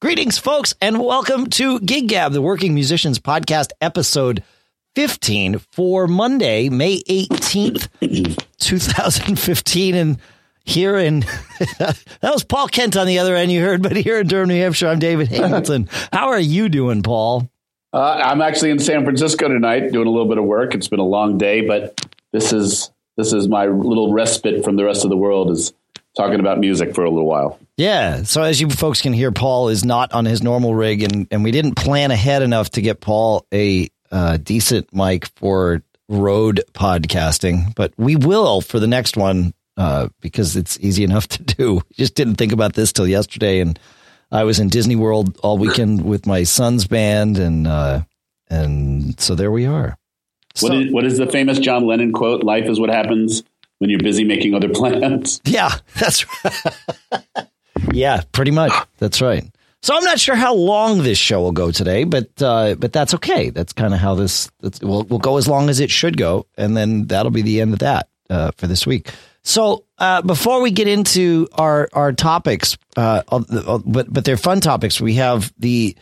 Greetings, folks, and welcome to Gig Gab, the Working Musicians Podcast, episode 15 for Monday, May 18th, 2015. And here in, that was Paul Kent on the other end, you heard, but here in Durham, New Hampshire, I'm David Hamilton. How are you doing, Paul? Uh, I'm actually in San Francisco tonight doing a little bit of work. It's been a long day, but this is this is my little respite from the rest of the world is talking about music for a little while. Yeah. So as you folks can hear, Paul is not on his normal rig, and, and we didn't plan ahead enough to get Paul a uh, decent mic for road podcasting, but we will for the next one uh, because it's easy enough to do. Just didn't think about this till yesterday, and I was in Disney World all weekend with my son's band, and uh, and so there we are. So, is, what is the famous John Lennon quote? Life is what happens when you're busy making other plans. Yeah, that's right. Yeah, pretty much. That's right. So I'm not sure how long this show will go today, but uh, but that's okay. That's kind of how this will will go as long as it should go, and then that'll be the end of that uh, for this week. So uh, before we get into our our topics, uh, but but they're fun topics. We have the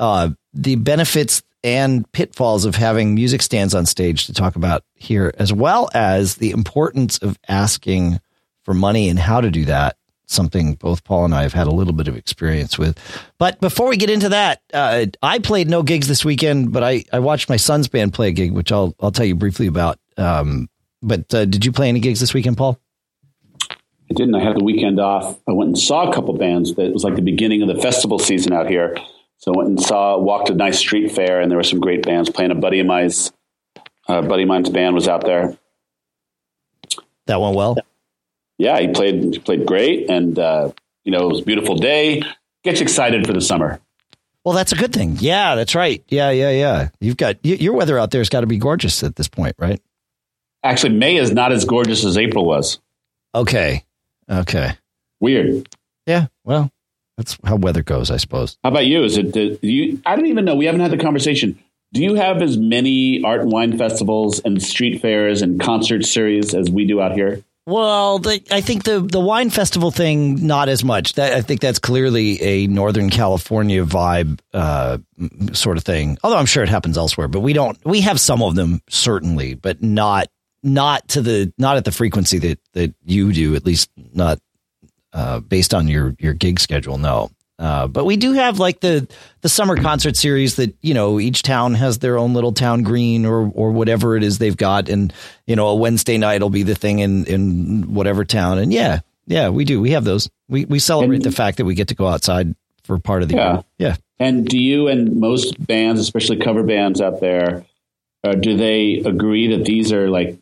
uh, the benefits and pitfalls of having music stands on stage to talk about here, as well as the importance of asking for money and how to do that. Something both Paul and I have had a little bit of experience with. But before we get into that, uh, I played no gigs this weekend, but I, I watched my son's band play a gig, which I'll I'll tell you briefly about. Um, but uh, did you play any gigs this weekend, Paul? I didn't. I had the weekend off. I went and saw a couple bands. That was like the beginning of the festival season out here. So I went and saw, walked a nice street fair, and there were some great bands playing. A buddy of mine's, uh, buddy of mine's band was out there. That went well. Yeah, he played. He played great, and uh, you know it was a beautiful day. Gets excited for the summer. Well, that's a good thing. Yeah, that's right. Yeah, yeah, yeah. You've got your weather out there has got to be gorgeous at this point, right? Actually, May is not as gorgeous as April was. Okay. Okay. Weird. Yeah. Well, that's how weather goes, I suppose. How about you? Is it do you? I don't even know. We haven't had the conversation. Do you have as many art and wine festivals and street fairs and concert series as we do out here? Well, the, I think the the wine festival thing not as much. That I think that's clearly a Northern California vibe uh, sort of thing. Although I'm sure it happens elsewhere, but we don't. We have some of them certainly, but not not to the not at the frequency that that you do. At least not uh, based on your your gig schedule. No, uh, but we do have like the the summer concert series that you know each town has their own little town green or or whatever it is they've got, and you know a Wednesday night will be the thing in in whatever town. And yeah, yeah, we do. We have those. We we celebrate and, the fact that we get to go outside for part of the yeah. year. Yeah. And do you and most bands, especially cover bands out there, uh, do they agree that these are like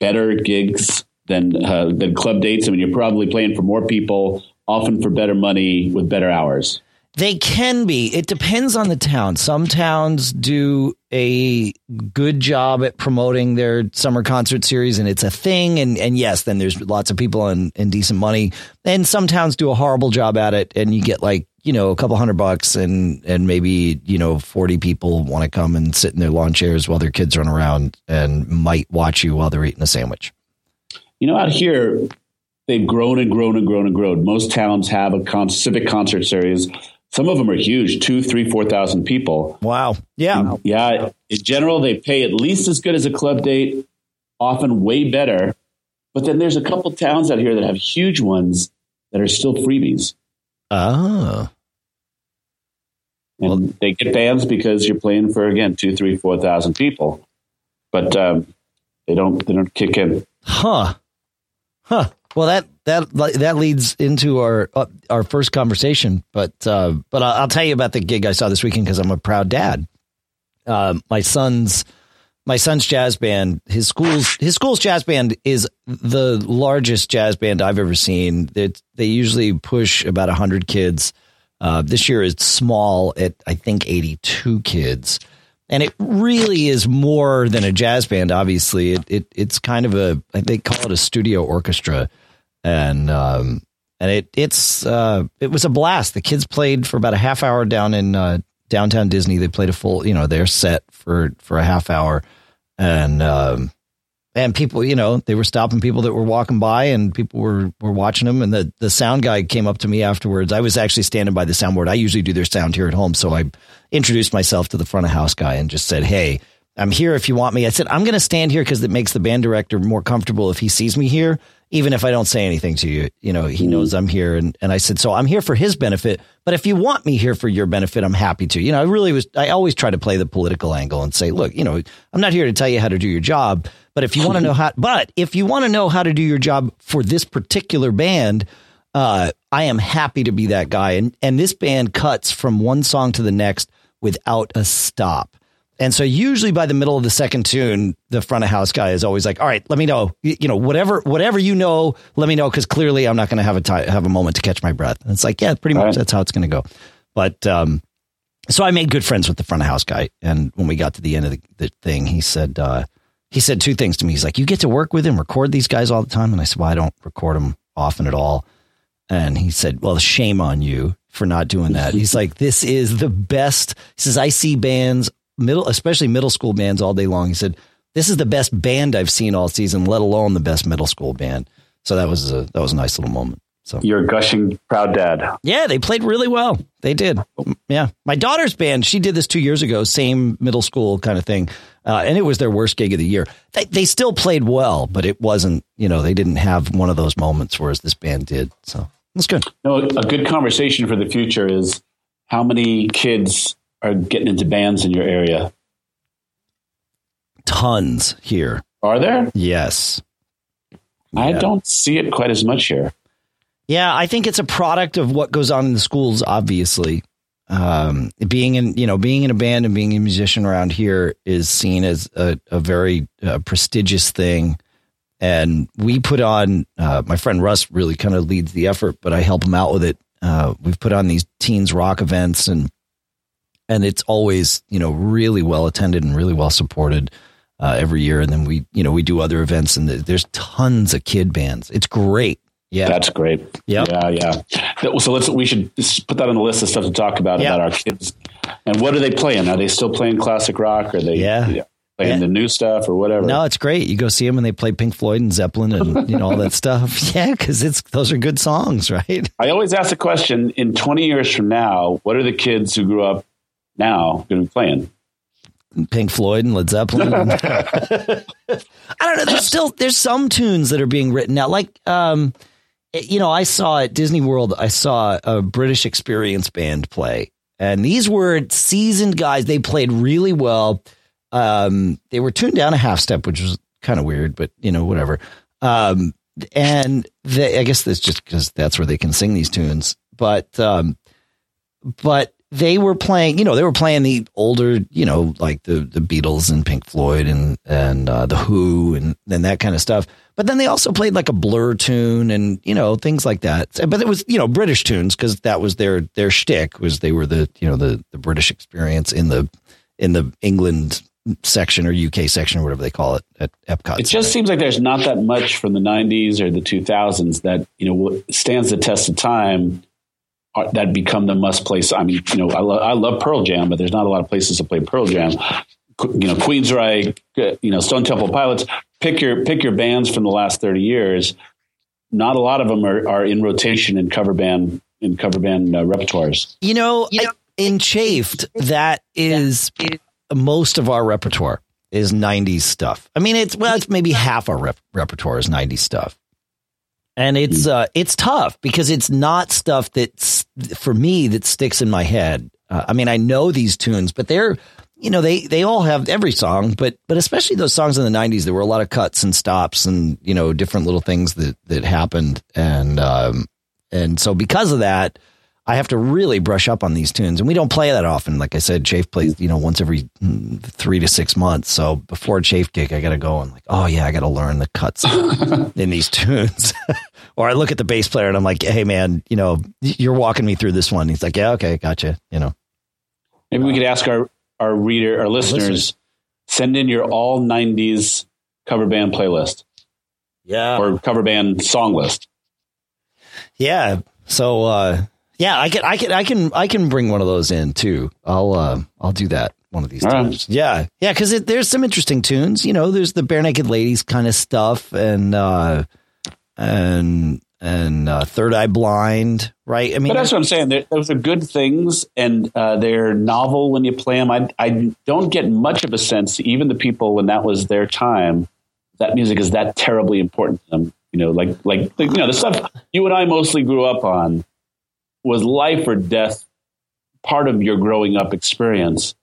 better gigs than uh, than club dates. I mean, you're probably playing for more people, often for better money with better hours. They can be. It depends on the town. Some towns do a good job at promoting their summer concert series and it's a thing. And, and yes, then there's lots of people and, and decent money. And some towns do a horrible job at it and you get like, you know, a couple hundred bucks and, and maybe, you know, 40 people want to come and sit in their lawn chairs while their kids run around and might watch you while they're eating a sandwich. You know, out here, they've grown and grown and grown and grown. Most towns have a con- civic concert series. Some of them are huge, two, three, four thousand people. Wow. Yeah. And yeah. In general, they pay at least as good as a club date, often way better. But then there's a couple towns out here that have huge ones that are still freebies. Oh. And well, they get fans because you're playing for again two, three, four thousand people, but um, they don't they don't kick in. Huh. Huh. Well, that that that leads into our uh, our first conversation, but uh, but I'll tell you about the gig I saw this weekend because I'm a proud dad. Uh, my son's my son's jazz band, his school's his school's jazz band is the largest jazz band I've ever seen. They, they usually push about hundred kids. Uh, this year it's small at I think 82 kids and it really is more than a jazz band. Obviously, it, it it's kind of a they call it a studio orchestra, and um, and it it's uh, it was a blast. The kids played for about a half hour down in uh, downtown Disney. They played a full, you know, their set for for a half hour, and um, and people, you know, they were stopping people that were walking by and people were, were watching them. And the, the sound guy came up to me afterwards. I was actually standing by the soundboard. I usually do their sound here at home. So I introduced myself to the front of house guy and just said, Hey, I'm here if you want me. I said, I'm going to stand here because it makes the band director more comfortable if he sees me here, even if I don't say anything to you. You know, he knows I'm here. And, and I said, so I'm here for his benefit. But if you want me here for your benefit, I'm happy to. You know, I really was, I always try to play the political angle and say, look, you know, I'm not here to tell you how to do your job. But if you want to know how, but if you want to know how to do your job for this particular band, uh, I am happy to be that guy. And, and this band cuts from one song to the next without a stop. And so usually by the middle of the second tune, the front of house guy is always like, "All right, let me know. You, know, whatever whatever you know, let me know because clearly I'm not going to have a time, have a moment to catch my breath." And it's like, yeah, pretty much right. that's how it's going to go. But um, so I made good friends with the front of house guy, and when we got to the end of the, the thing, he said uh, he said two things to me. He's like, "You get to work with him, record these guys all the time," and I said, "Well, I don't record them often at all." And he said, "Well, shame on you." For not doing that. He's like, this is the best. He says, I see bands middle, especially middle school bands all day long. He said, "This is the best band I've seen all season, let alone the best middle school band." So that was a that was a nice little moment. So you're a gushing proud dad. Yeah, they played really well. They did. Yeah, my daughter's band. She did this two years ago. Same middle school kind of thing, uh, and it was their worst gig of the year. They, they still played well, but it wasn't. You know, they didn't have one of those moments whereas this band did. So that's good. No, a good conversation for the future is how many kids are getting into bands in your area? Tons here. Are there? Yes. I yeah. don't see it quite as much here. Yeah, I think it's a product of what goes on in the schools. Obviously, um, being in you know being in a band and being a musician around here is seen as a, a very uh, prestigious thing. And we put on. Uh, my friend Russ really kind of leads the effort, but I help him out with it. Uh, we've put on these teens rock events and and it's always you know really well attended and really well supported uh, every year. And then we you know we do other events and there's tons of kid bands. It's great. Yeah, that's great. Yep. Yeah, yeah. So let's we should put that on the list of stuff to talk about yep. about our kids. And what are they playing? Are they still playing classic rock? Are they? Yeah. yeah playing yeah. the new stuff or whatever. No, it's great. You go see them and they play Pink Floyd and Zeppelin and you know all that stuff. Yeah, because it's those are good songs, right? I always ask the question: in twenty years from now, what are the kids who grew up now going to be playing? Pink Floyd and Led Zeppelin. I don't know. There's still there's some tunes that are being written now. Like, um, you know, I saw at Disney World. I saw a British Experience band play, and these were seasoned guys. They played really well. Um, they were tuned down a half step, which was kind of weird, but you know, whatever. Um, and they, I guess that's just because that's where they can sing these tunes. But, um, but they were playing, you know, they were playing the older, you know, like the the Beatles and Pink Floyd and and uh, the Who and and that kind of stuff. But then they also played like a Blur tune and you know things like that. But it was you know British tunes because that was their their shtick was they were the you know the the British experience in the in the England section or UK section or whatever they call it at Epcot. It just seems like there's not that much from the 90s or the 2000s that you know stands the test of time that become the must place. I mean, you know, I, lo- I love Pearl Jam, but there's not a lot of places to play Pearl Jam. You know, Queensryche, you know, Stone Temple Pilots. Pick your pick your bands from the last thirty years. Not a lot of them are, are in rotation in cover band in cover band uh, repertoires. You know, you know I, in Chafed, that is most of our repertoire is '90s stuff. I mean, it's well, it's maybe half our rep- repertoire is '90s stuff and it's hmm. uh, it's tough because it's not stuff that's for me that sticks in my head. Uh, I mean, I know these tunes, but they're you know they they all have every song, but but especially those songs in the '90s, there were a lot of cuts and stops and you know different little things that that happened, and um, and so because of that, I have to really brush up on these tunes, and we don't play that often. Like I said, Chafe plays you know once every mm, three to six months. So before a Chafe gig, I got to go and like, oh yeah, I got to learn the cuts in these tunes. or I look at the bass player and I'm like, hey man, you know, you're walking me through this one. He's like, yeah, okay, gotcha. You know, maybe we could ask our our reader, our listeners, listeners. send in your all '90s cover band playlist. Yeah, or cover band song list. Yeah. So. uh Yeah, I can, I can, I can, I can bring one of those in too. I'll, uh, I'll do that one of these All times. right. Yeah, yeah, because there's some interesting tunes. You know, there's the Barenaked Ladies kind of stuff, and uh, and and uh, Third Eye Blind, right? I mean, But that's what I'm saying. They're, those are good things, and uh, they're novel when you play them. I, I don't get much of a sense, even the people when that was their time, that music is that terribly important to them. You know, like like you know the stuff you and I mostly grew up on was life or death part of your growing up experience.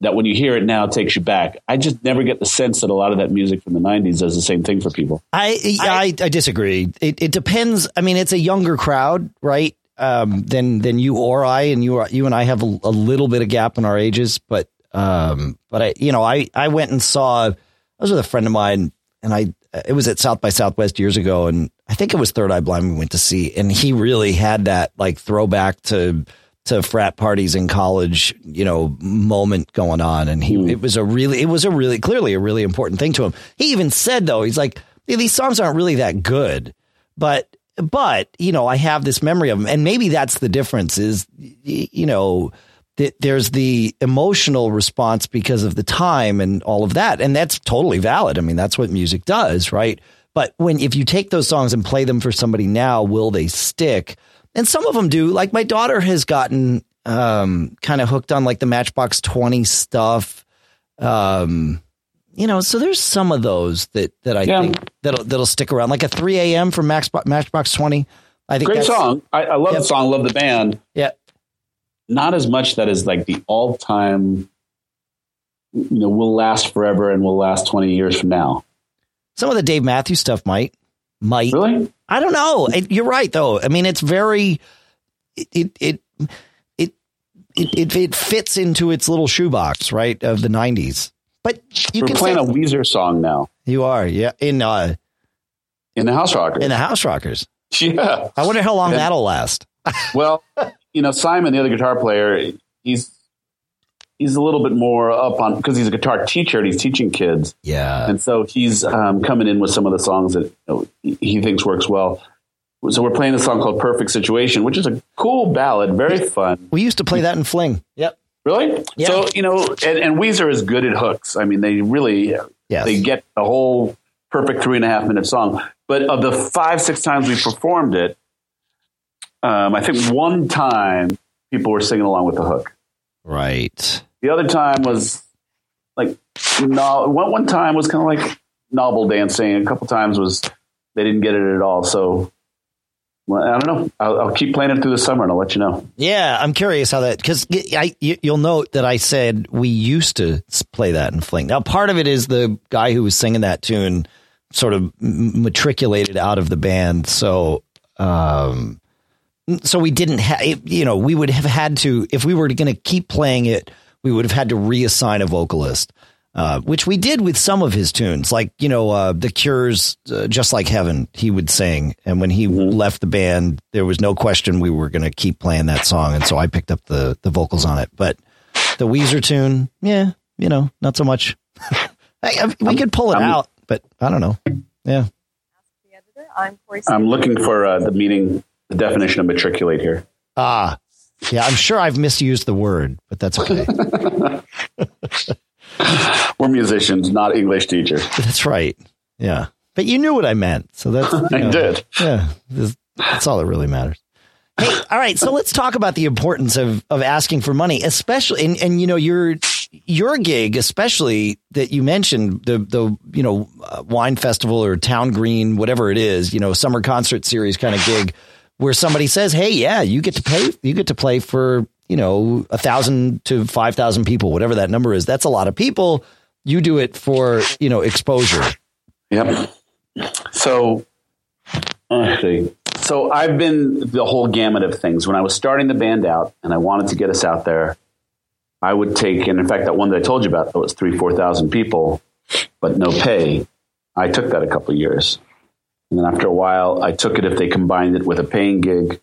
That when you hear it now it takes you back. I just never get the sense that a lot of that music from the '90s does the same thing for people. I I, I disagree. It, it depends. I mean, it's a younger crowd, right? Um, than than you or I, and you are, you and I have a, a little bit of gap in our ages, but um, but I you know I I went and saw. I was with a friend of mine, and I it was at South by Southwest years ago, and I think it was Third Eye Blind we went to see, and he really had that like throwback to to frat parties in college, you know, moment going on. And he, it was a really, it was a really, clearly a really important thing to him. He even said though, he's like, these songs aren't really that good, but, but, you know, I have this memory of them. And maybe that's the difference is, you know, that there's the emotional response because of the time and all of that. And that's totally valid. I mean, that's what music does, right? But when, if you take those songs and play them for somebody now, will they stick? And some of them do. Like my daughter has gotten um, kind of hooked on like the Matchbox 20 stuff. Um, you know, so there's some of those that, that I Yeah. think that'll, that'll stick around. Like a 3 a.m. from Max, Matchbox 20. I think Great song. I, I love Yep. the song. Love the band. Yeah. Not as much that is like the all-time. You know, will last forever and will last twenty years from now. Some of the Dave Matthews stuff might, might. Really? I don't know. It, you're right, though. I mean, it's very it it it it it, it fits into its little shoebox, right, of the '90s. But you We're can playing say, a Weezer song now you are, yeah, in uh in the House Rockers. in the House Rockers. yeah. I wonder how long Yeah. that'll last. Well, you know, Simon, the other guitar player, he's he's a little bit more up on because he's a guitar teacher and he's teaching kids, Yeah, and so he's um, coming in with some of the songs that you know, he- he thinks works well. So we're playing a song called "Perfect Situation," which is a cool ballad, very fun. we used to play that in Fling. Yep. Really? Yeah. So you know, and, and Weezer is good at hooks. I mean, they really Yes. they get the whole perfect three and a half minute song. But of the five six times we performed it, um, I think one time people were singing along with the hook. Right. The other time was like no. One one time was kind of like novel dancing. A couple times was they didn't get it at all. So well, I don't know. I'll, I'll keep playing it through the summer and I'll let you know. Yeah, I'm curious how that because I you, you'll note that I said we used to play that in Fling. Now, part of it is the guy who was singing that tune sort of matriculated out of the band, so um, so we didn't have you know we would have had to if we were going to keep playing it, we would have had to reassign a vocalist. Uh, which we did with some of his tunes, like you know, uh, the Cure's uh, "Just Like Heaven." He would sing, and when he left the band, there was no question we were going to keep playing that song, and so I picked up the the vocals on it. But the Weezer tune, yeah, you know, not so much. I, I, we could pull it I'm- out, but I don't know. Yeah. I'm I'm looking for uh, the meaning, the definition of matriculate here. ah, yeah, I'm sure I've misused the word, but that's okay. We're musicians, not English teachers. that's right. Yeah, but you knew what I meant, so that's you I did. Yeah, this- that's all that really matters. Hey, all right, so let's talk about the importance of of asking for money, especially and and you know your your gig, especially that you mentioned the the you know uh, wine festival or town green, whatever it is, you know, summer concert series kind of gig, where somebody says, "Hey, yeah, you get to pay, you get to play for you know a thousand to five thousand people, whatever that number is. That's a lot of people. You do it for you know exposure. Yep. So, actually, so I've been the whole gamut of things. When I was starting the band out and I wanted to get us out there, I would take, and in fact, that one that I told you about that was three, 4,000 people, but no pay. I took that a couple years. And then after a while, I took it if they combined it with a paying gig.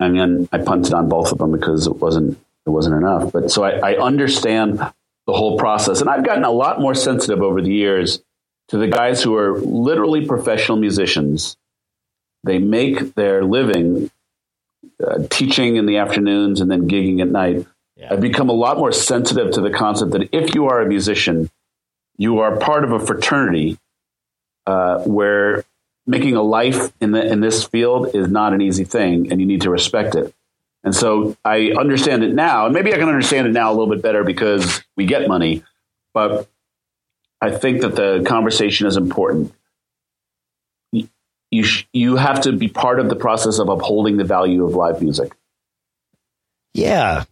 And then I punted on both of them because it wasn't, it wasn't enough. But so I, I understand the whole process. And I've gotten a lot more sensitive over the years to the guys who are literally professional musicians. They make their living uh, teaching in the afternoons and then gigging at night, yeah. I've become a lot more sensitive to the concept that if you are a musician, you are part of a fraternity uh, where making a life in the in this field is not an easy thing, and you need to respect it. And so I understand it now, and maybe I can understand it now a little bit better because we get money. But I think that the conversation is important. You sh- you have to be part of the process of upholding the value of live music. Yeah.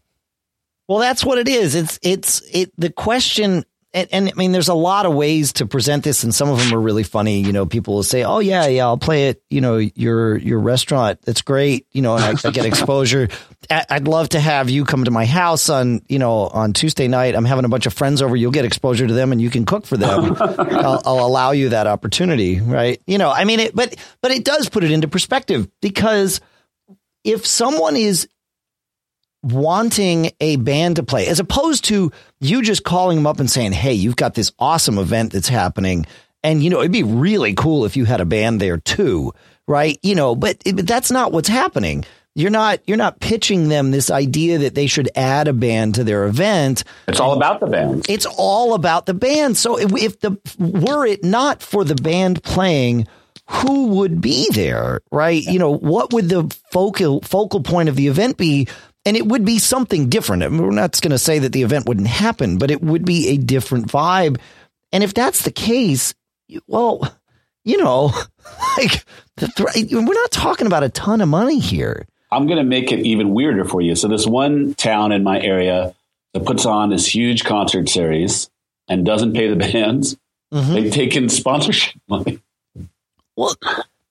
Well, that's what it is. It's it's it. The question and, and, I mean, there's a lot of ways to present this, and some of them are really funny. You know, people will say, "Oh yeah, yeah, I'll play it." You know, your your restaurant, that's great. You know, I, I get exposure. I'd love to have you come to my house on you know on Tuesday night. I'm having a bunch of friends over. You'll get exposure to them, and you can cook for them. I'll, I'll allow you that opportunity, right? You know, I mean, it, but but it does put it into perspective because if someone is wanting a band to play as opposed to you just calling them up and saying, Hey, you've got this awesome event that's happening. And, you know, it'd be really cool if you had a band there too. Right. You know, but, but that's not what's happening. You're not, you're not pitching them this idea that they should add a band to their event. It's all about the band. It's all about the band. So if, if the, were it not for the band playing, who would be there, right? You know, what would the focal focal point of the event be? And it would be something different. I mean, we're not going to say that the event wouldn't happen, but it would be a different vibe. And if that's the case, well, you know, like th- we're not talking about a ton of money here. I'm going to make it even weirder for you. So this one town in my area that puts on this huge concert series and doesn't pay the bands, mm-hmm. they take in sponsorship money. Well,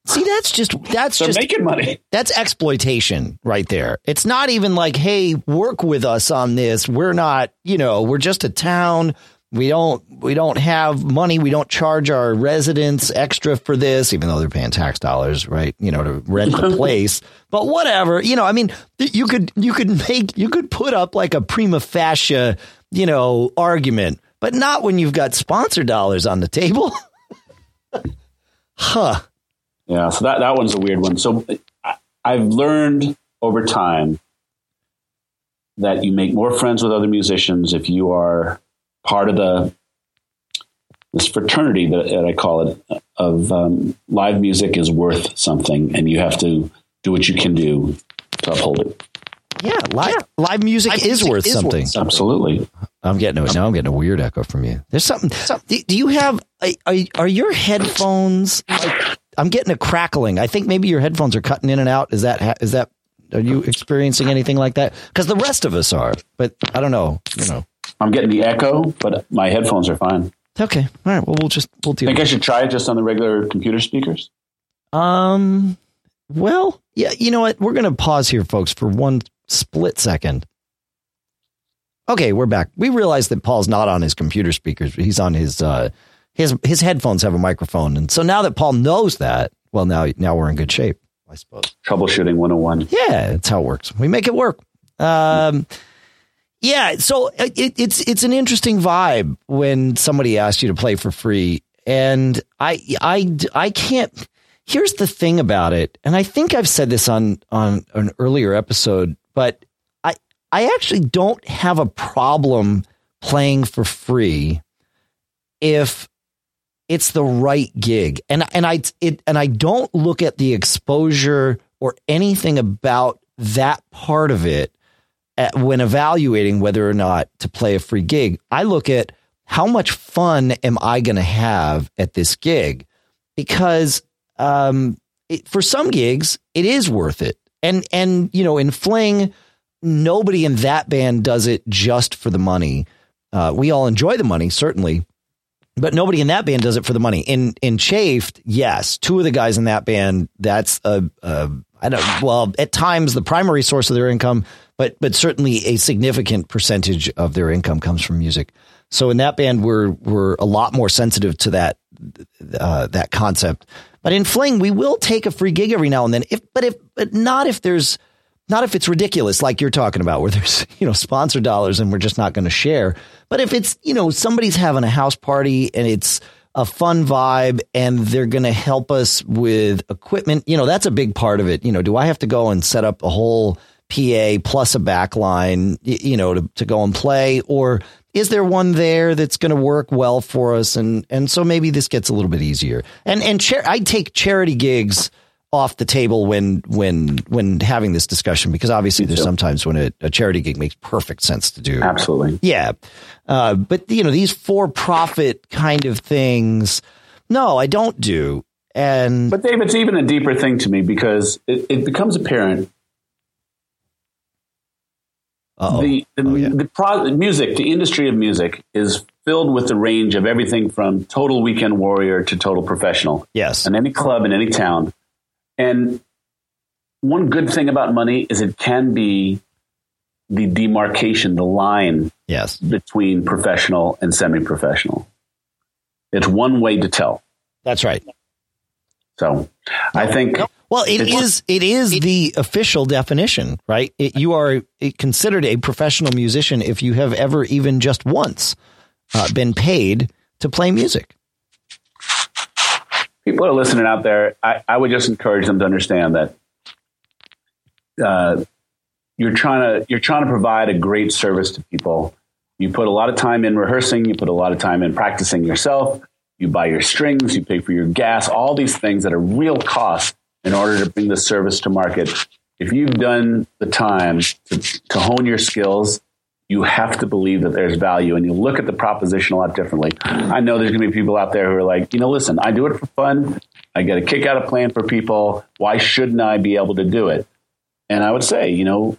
See, that's just that's They're just making money. That's exploitation right there. It's not even like, hey, work with us on this. We're not, you know, we're just a town. We don't we don't have money. We don't charge our residents extra for this, even though they're paying tax dollars, right? You know, to rent the place. but whatever, you know. I mean, you could you could make you could put up like a prima facie, you know, argument, but not when you've got sponsor dollars on the table. huh. Yeah, so that, that one's a weird one. So I, I've learned over time that you make more friends with other musicians if you are part of the this fraternity that, that I call it of um, live music is worth something, and you have to do what you can do to uphold it. Yeah, live yeah. live music, live is, music worth, is something. worth something. Absolutely. I'm getting a, now. I'm getting a weird echo from you. There's something. Do, do you have? Are, are your headphones like I'm getting a crackling. I think maybe your headphones are cutting in and out. Is that is that are you experiencing anything like that? Because the rest of us are, but I don't know. You know, I'm getting the echo, but my headphones are fine. Okay, all right. Well, we'll just we'll do. Think I should try it just on the regular computer speakers. Um. Well, yeah. You know what? We're going to pause here, folks, for one split second. Okay, we're back. We realize that Paul's not on his computer speakers; he's on his uh, his his headphones have a microphone, and so now that Paul knows that, well, now now we're in good shape, I suppose. Troubleshooting 101. Yeah, that's how it works. We make it work. Um, yeah, so it, it's it's an interesting vibe when somebody asks you to play for free, and I I I can't. Here's the thing about it, and I think I've said this on on an earlier episode, but I I actually don't have a problem playing for free if it's the right gig. And and I it and I don't look at the exposure or anything about that part of it at, when evaluating whether or not to play a free gig. I look at how much fun am I going to have at this gig because um, it, for some gigs it is worth it. And and you know in Fling nobody in that band does it just for the money. Uh, we all enjoy the money certainly, but nobody in that band does it for the money. In in Chafed, yes, two of the guys in that band. That's a, a I don't well at times the primary source of their income, but but certainly a significant percentage of their income comes from music. So in that band, we're we're a lot more sensitive to that uh, that concept. But in Fling, we will take a free gig every now and then. If but if but not if there's not if it's ridiculous like you're talking about, where there's you know sponsor dollars and we're just not going to share. But if it's, you know, somebody's having a house party and it's a fun vibe and they're going to help us with equipment. You know, that's a big part of it. You know, do I have to go and set up a whole PA plus a backline, you know, to, to go and play? Or is there one there that's going to work well for us? And, and so maybe this gets a little bit easier. And, and I take charity gigs off the table when when when having this discussion because obviously there's sometimes when a, a, charity gig makes perfect sense to do. Absolutely. Yeah. Uh, but you know these for profit kind of things, no, I don't do. And but Dave, it's even a deeper thing to me because it, it becomes apparent. Uh-oh. The the, oh, yeah. the pro- music, the industry of music, is filled with the range of everything from total weekend warrior to total professional. Yes, and any club in any town and one good thing about money is it can be the demarcation, the line yes. between professional and semi professional. It's one way to tell. That's right. So I think. Well, it is it is the official definition, right? It, you are considered a professional musician if you have ever even just once uh, been paid to play music people are listening out there, I, I would just encourage them to understand that uh, you're trying to you're trying to provide a great service to people. You put a lot of time in rehearsing. You put a lot of time in practicing yourself. You buy your strings. You pay for your gas. All these things that are real costs in order to bring the service to market. If you've done the time to, to hone your skills you have to believe that there's value and you look at the proposition a lot differently. I know there's going to be people out there who are like, you know, listen, I do it for fun. I get a kick out of playing for people. Why shouldn't I be able to do it? And I would say, you know,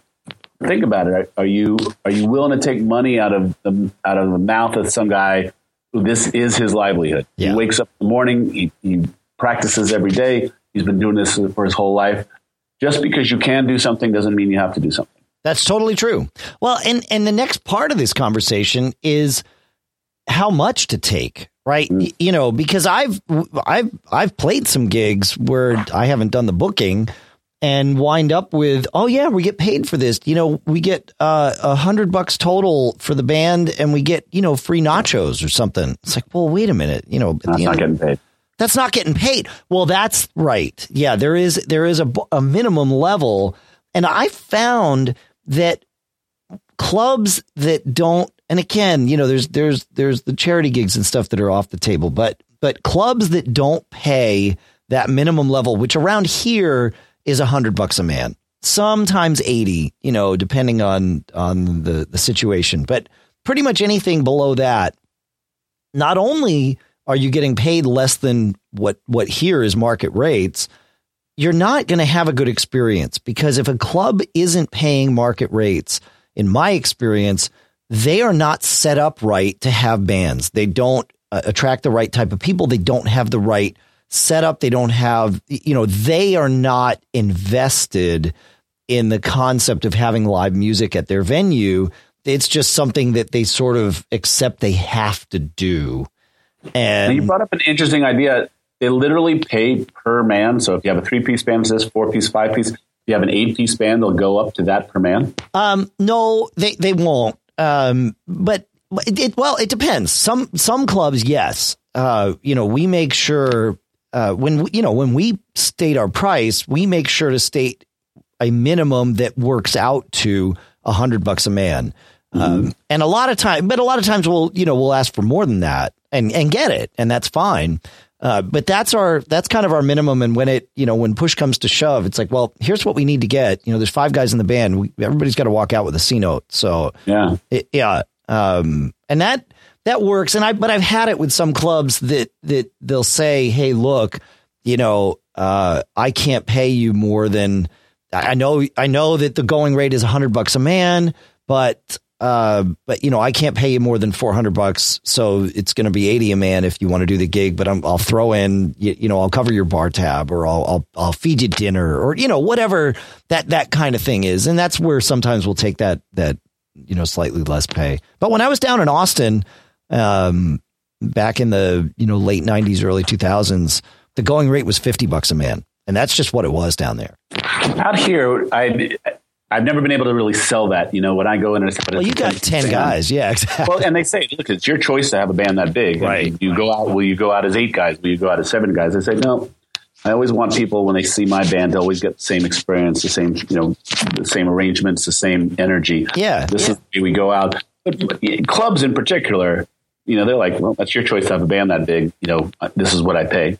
think about it. Are, you are you willing to take money out of the out of the mouth of some guy who this is his livelihood? Yeah. He wakes up in the morning. He, he practices every day. He's been doing this for his whole life. Just because you can do something doesn't mean you have to do something. That's totally true. Well, and and the next part of this conversation is how much to take, right? Mm. You know, because I've I've I've played some gigs where I haven't done the booking and wind up with, oh yeah, we get paid for this. You know, we get uh, a uh, hundred bucks total for the band, and we get you know free nachos or something. It's like, well, wait a minute, you know, that's not getting paid. That's not getting paid. Well, that's right. Yeah, there is there is a, a minimum level, and I found that clubs that don't and again, you know, there's there's there's the charity gigs and stuff that are off the table, but but clubs that don't pay that minimum level, which around here is a hundred bucks a man, sometimes eighty, you know, depending on on the the situation, but pretty much anything below that. Not only are you getting paid less than what what here is market rates, you're not going to have a good experience because if a club isn't paying market rates, in my experience, they are not set up right to have bands. They don't uh, attract the right type of people. They don't have the right setup. They don't have, you know, they are not invested in the concept of having live music at their venue. It's just something that they sort of accept they have to do. And you brought up an interesting idea they literally pay per man. So if you have a three piece band, this four piece, five piece. If you have an eight piece band, they'll go up to that per man. Um, no, they they won't. Um, but it, it, well, it depends. Some some clubs, yes. Uh, you know, we make sure uh, when you know when we state our price, we make sure to state a minimum that works out to a hundred bucks a man. Mm-hmm. Um, and a lot of time, but a lot of times we'll you know we'll ask for more than that and and get it, and that's fine. Uh, but that's our that's kind of our minimum. And when it you know when push comes to shove, it's like, well, here's what we need to get. You know, there's five guys in the band. We, everybody's got to walk out with a C note. So yeah, it, yeah, um, and that that works. And I but I've had it with some clubs that that they'll say, hey, look, you know, uh, I can't pay you more than I know. I know that the going rate is a hundred bucks a man, but uh, but you know, I can't pay you more than 400 bucks. So it's going to be 80 a man if you want to do the gig, but i will throw in, you, you, know, I'll cover your bar tab or I'll, I'll, I'll feed you dinner or, you know, whatever that, that kind of thing is. And that's where sometimes we'll take that, that, you know, slightly less pay. But when I was down in Austin, um, back in the, you know, late nineties, early two thousands, the going rate was 50 bucks a man. And that's just what it was down there. Out here, I, I've never been able to really sell that. You know, when I go in and I say, well, you got ten band. guys, yeah, exactly. Well, and they say, look, it's your choice to have a band that big. Right. You go out. Will you go out as eight guys? Will you go out as seven guys? I say, no. I always want people when they see my band to always get the same experience, the same, you know, the same arrangements, the same energy. Yeah. This yeah. is the way we go out. But clubs in particular, you know, they're like, well, that's your choice to have a band that big. You know, uh, this is what I pay.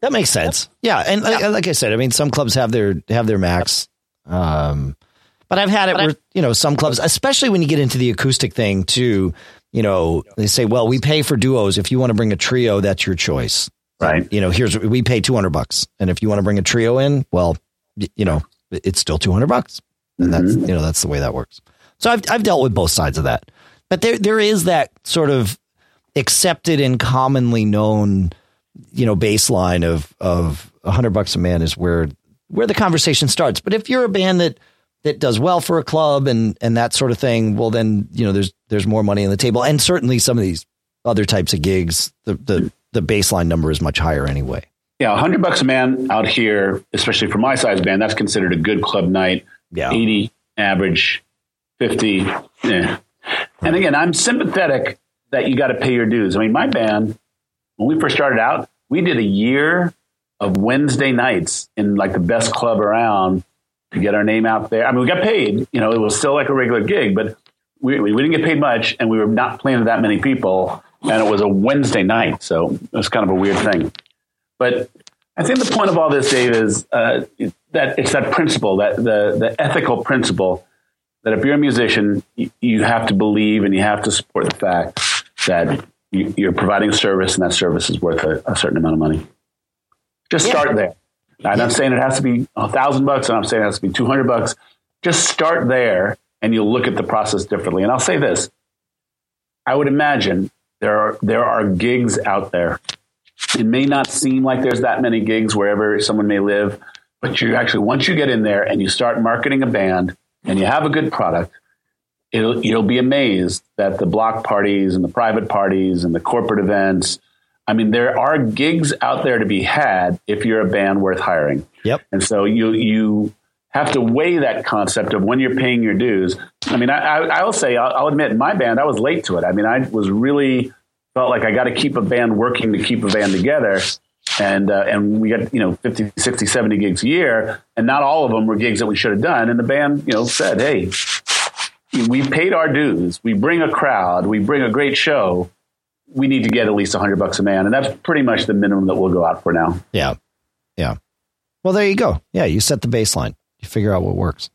That makes sense. Yeah, and yeah. Like, like, I said, I mean, some clubs have their have their max. Um, but I've had it where you know some clubs, especially when you get into the acoustic thing, too. You know, they say, "Well, we pay for duos. If you want to bring a trio, that's your choice." Right. You know, here's we pay two hundred bucks, and if you want to bring a trio in, well, you know, it's still two hundred bucks, and mm-hmm. that's you know that's the way that works. So I've I've dealt with both sides of that, but there there is that sort of accepted and commonly known you know baseline of of a hundred bucks a man is where where the conversation starts. But if you're a band that that does well for a club and and that sort of thing, well then you know there's there's more money on the table, and certainly some of these other types of gigs, the the the baseline number is much higher anyway. Yeah, hundred bucks a man out here, especially for my size band, that's considered a good club night. Yeah, eighty average, fifty. Yeah. And again, I'm sympathetic that you got to pay your dues. I mean, my band when we first started out, we did a year of Wednesday nights in like the best club around to get our name out there. I mean, we got paid, you know, it was still like a regular gig, but we, we didn't get paid much and we were not playing to that many people. And it was a Wednesday night. So it was kind of a weird thing. But I think the point of all this, Dave, is uh, that it's that principle, that the, the ethical principle that if you're a musician, you, have to believe and you have to support the fact that you, are providing service, and that service is worth a, a certain amount of money. Just start yeah. there. I'm not saying it has to be a thousand bucks, and I'm saying it has to be two hundred bucks. Just start there, and you'll look at the process differently. And I'll say this: I would imagine there are there are gigs out there. It may not seem like there's that many gigs wherever someone may live, but you actually once you get in there and you start marketing a band and you have a good product, it'll, you'll be amazed that the block parties and the private parties and the corporate events. I mean, there are gigs out there to be had if you're a band worth hiring. Yep. And so you you have to weigh that concept of when you're paying your dues. I mean, I, I, I will say, I'll, I'll admit, my band, I was late to it. I mean, I was really felt like I got to keep a band working to keep a band together. And, uh, and we got, you know, 50, 60, 70 gigs a year. And not all of them were gigs that we should have done. And the band, you know, said, Hey, we paid our dues. We bring a crowd. We bring a great show. We need to get at least hundred bucks a man, and that's pretty much the minimum that we'll go out for now. Yeah, yeah. Well, there you go. Yeah, you set the baseline. You figure out what works.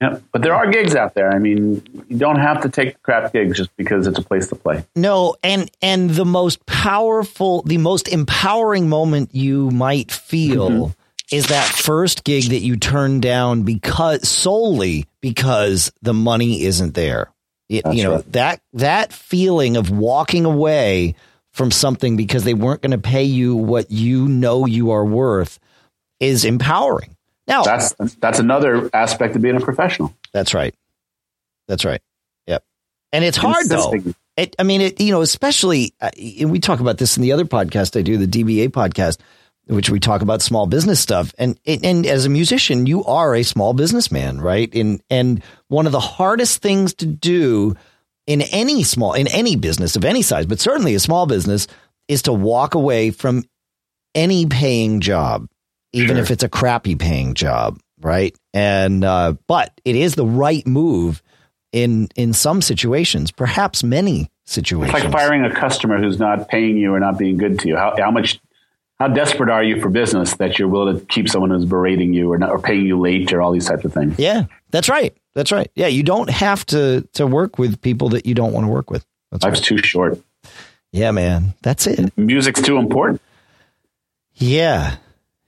Yeah, but there are gigs out there. I mean, you don't have to take crap gigs just because it's a place to play. No, and and the most powerful, the most empowering moment you might feel mm-hmm is that first gig that you turn down because solely because the money isn't there. It, you know right. that that feeling of walking away from something because they weren't going to pay you what you know you are worth is empowering. Now that's that's another aspect of being a professional. That's right. That's right. Yep. And it's hard though. It, I mean, it, you know, especially, uh, we talk about this in the other podcast I do, the DBA podcast which we talk about small business stuff. And, and as a musician, you are a small businessman, right? And, and one of the hardest things to do in any small, in any business of any size, but certainly a small business is to walk away from any paying job, even sure. if it's a crappy paying job. Right. And, uh, but it is the right move in, in some situations, perhaps many situations. It's like firing a customer who's not paying you or not being good to you. How, how much how desperate are you for business that you're willing to keep someone who's berating you or, not, or paying you late or all these types of things? Yeah, that's right. That's right. Yeah, you don't have to to work with people that you don't want to work with. That's Life's right. too short. Yeah, man. That's it. Music's too important. Yeah.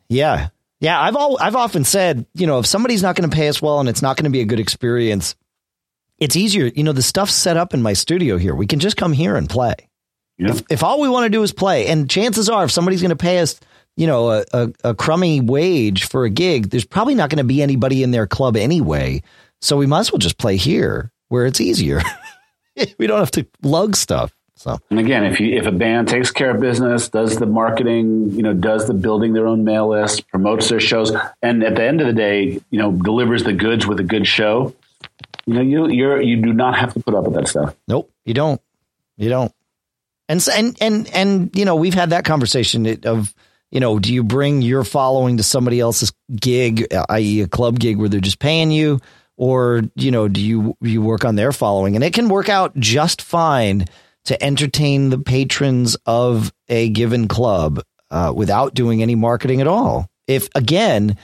Yeah. Yeah, I've all I've often said, you know, if somebody's not going to pay us well and it's not going to be a good experience, it's easier, you know, the stuff's set up in my studio here. We can just come here and play. Yeah. If, if all we want to do is play, and chances are, if somebody's going to pay us, you know, a, a, a crummy wage for a gig, there's probably not going to be anybody in their club anyway. So we might as well just play here where it's easier. we don't have to lug stuff. So, and again, if you if a band takes care of business, does the marketing, you know, does the building their own mail list, promotes their shows, and at the end of the day, you know, delivers the goods with a good show, you know, you you're you do not have to put up with that stuff. Nope, you don't. You don't. And and and and you know, we've had that conversation of you know, do you bring your following to somebody else's gig, i.e., a club gig where they're just paying you, or you know, do you you work on their following? And it can work out just fine to entertain the patrons of a given club uh, without doing any marketing at all. If again,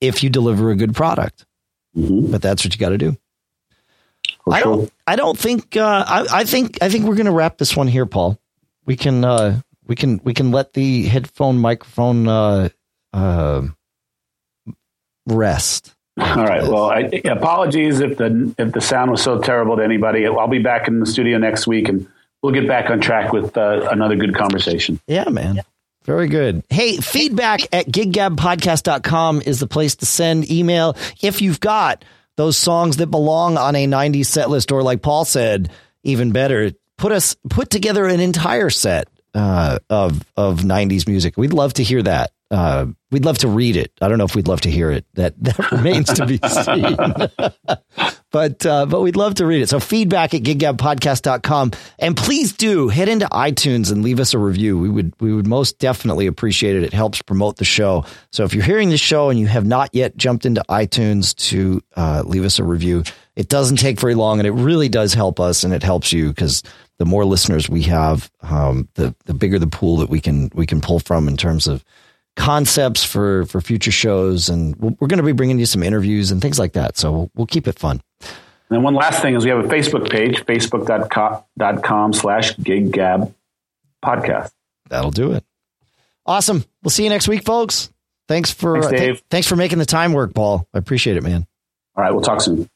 if you deliver a good product, mm-hmm. but that's what you got to do. I don't. I don't think. Uh, I, I think. I think we're going to wrap this one here, Paul. We can. Uh, we can. We can let the headphone microphone uh, uh, rest. All right. Well, I, apologies if the if the sound was so terrible to anybody. I'll be back in the studio next week, and we'll get back on track with uh, another good conversation. Yeah, man. Yeah. Very good. Hey, feedback at giggabpodcast.com is the place to send email if you've got those songs that belong on a 90s set list, or like Paul said, even better, put us put together an entire set uh, of of 90s music. We'd love to hear that. Uh, we'd love to read it. I don't know if we'd love to hear it. That that remains to be seen. but uh, but we'd love to read it. So feedback at giggabpodcast.com. And please do head into iTunes and leave us a review. We would we would most definitely appreciate it. It helps promote the show. So if you're hearing the show and you have not yet jumped into iTunes to uh, leave us a review, it doesn't take very long and it really does help us and it helps you because the more listeners we have, um, the the bigger the pool that we can we can pull from in terms of concepts for for future shows, and we're going to be bringing you some interviews and things like that. So we'll, we'll keep it fun. And one last thing is we have a Facebook page, facebook.com slash gig gab podcast. That'll do it. Awesome. We'll see you next week, folks. Thanks for thanks, th- thanks for making the time work, Paul. I appreciate it, man. All right, we'll talk soon.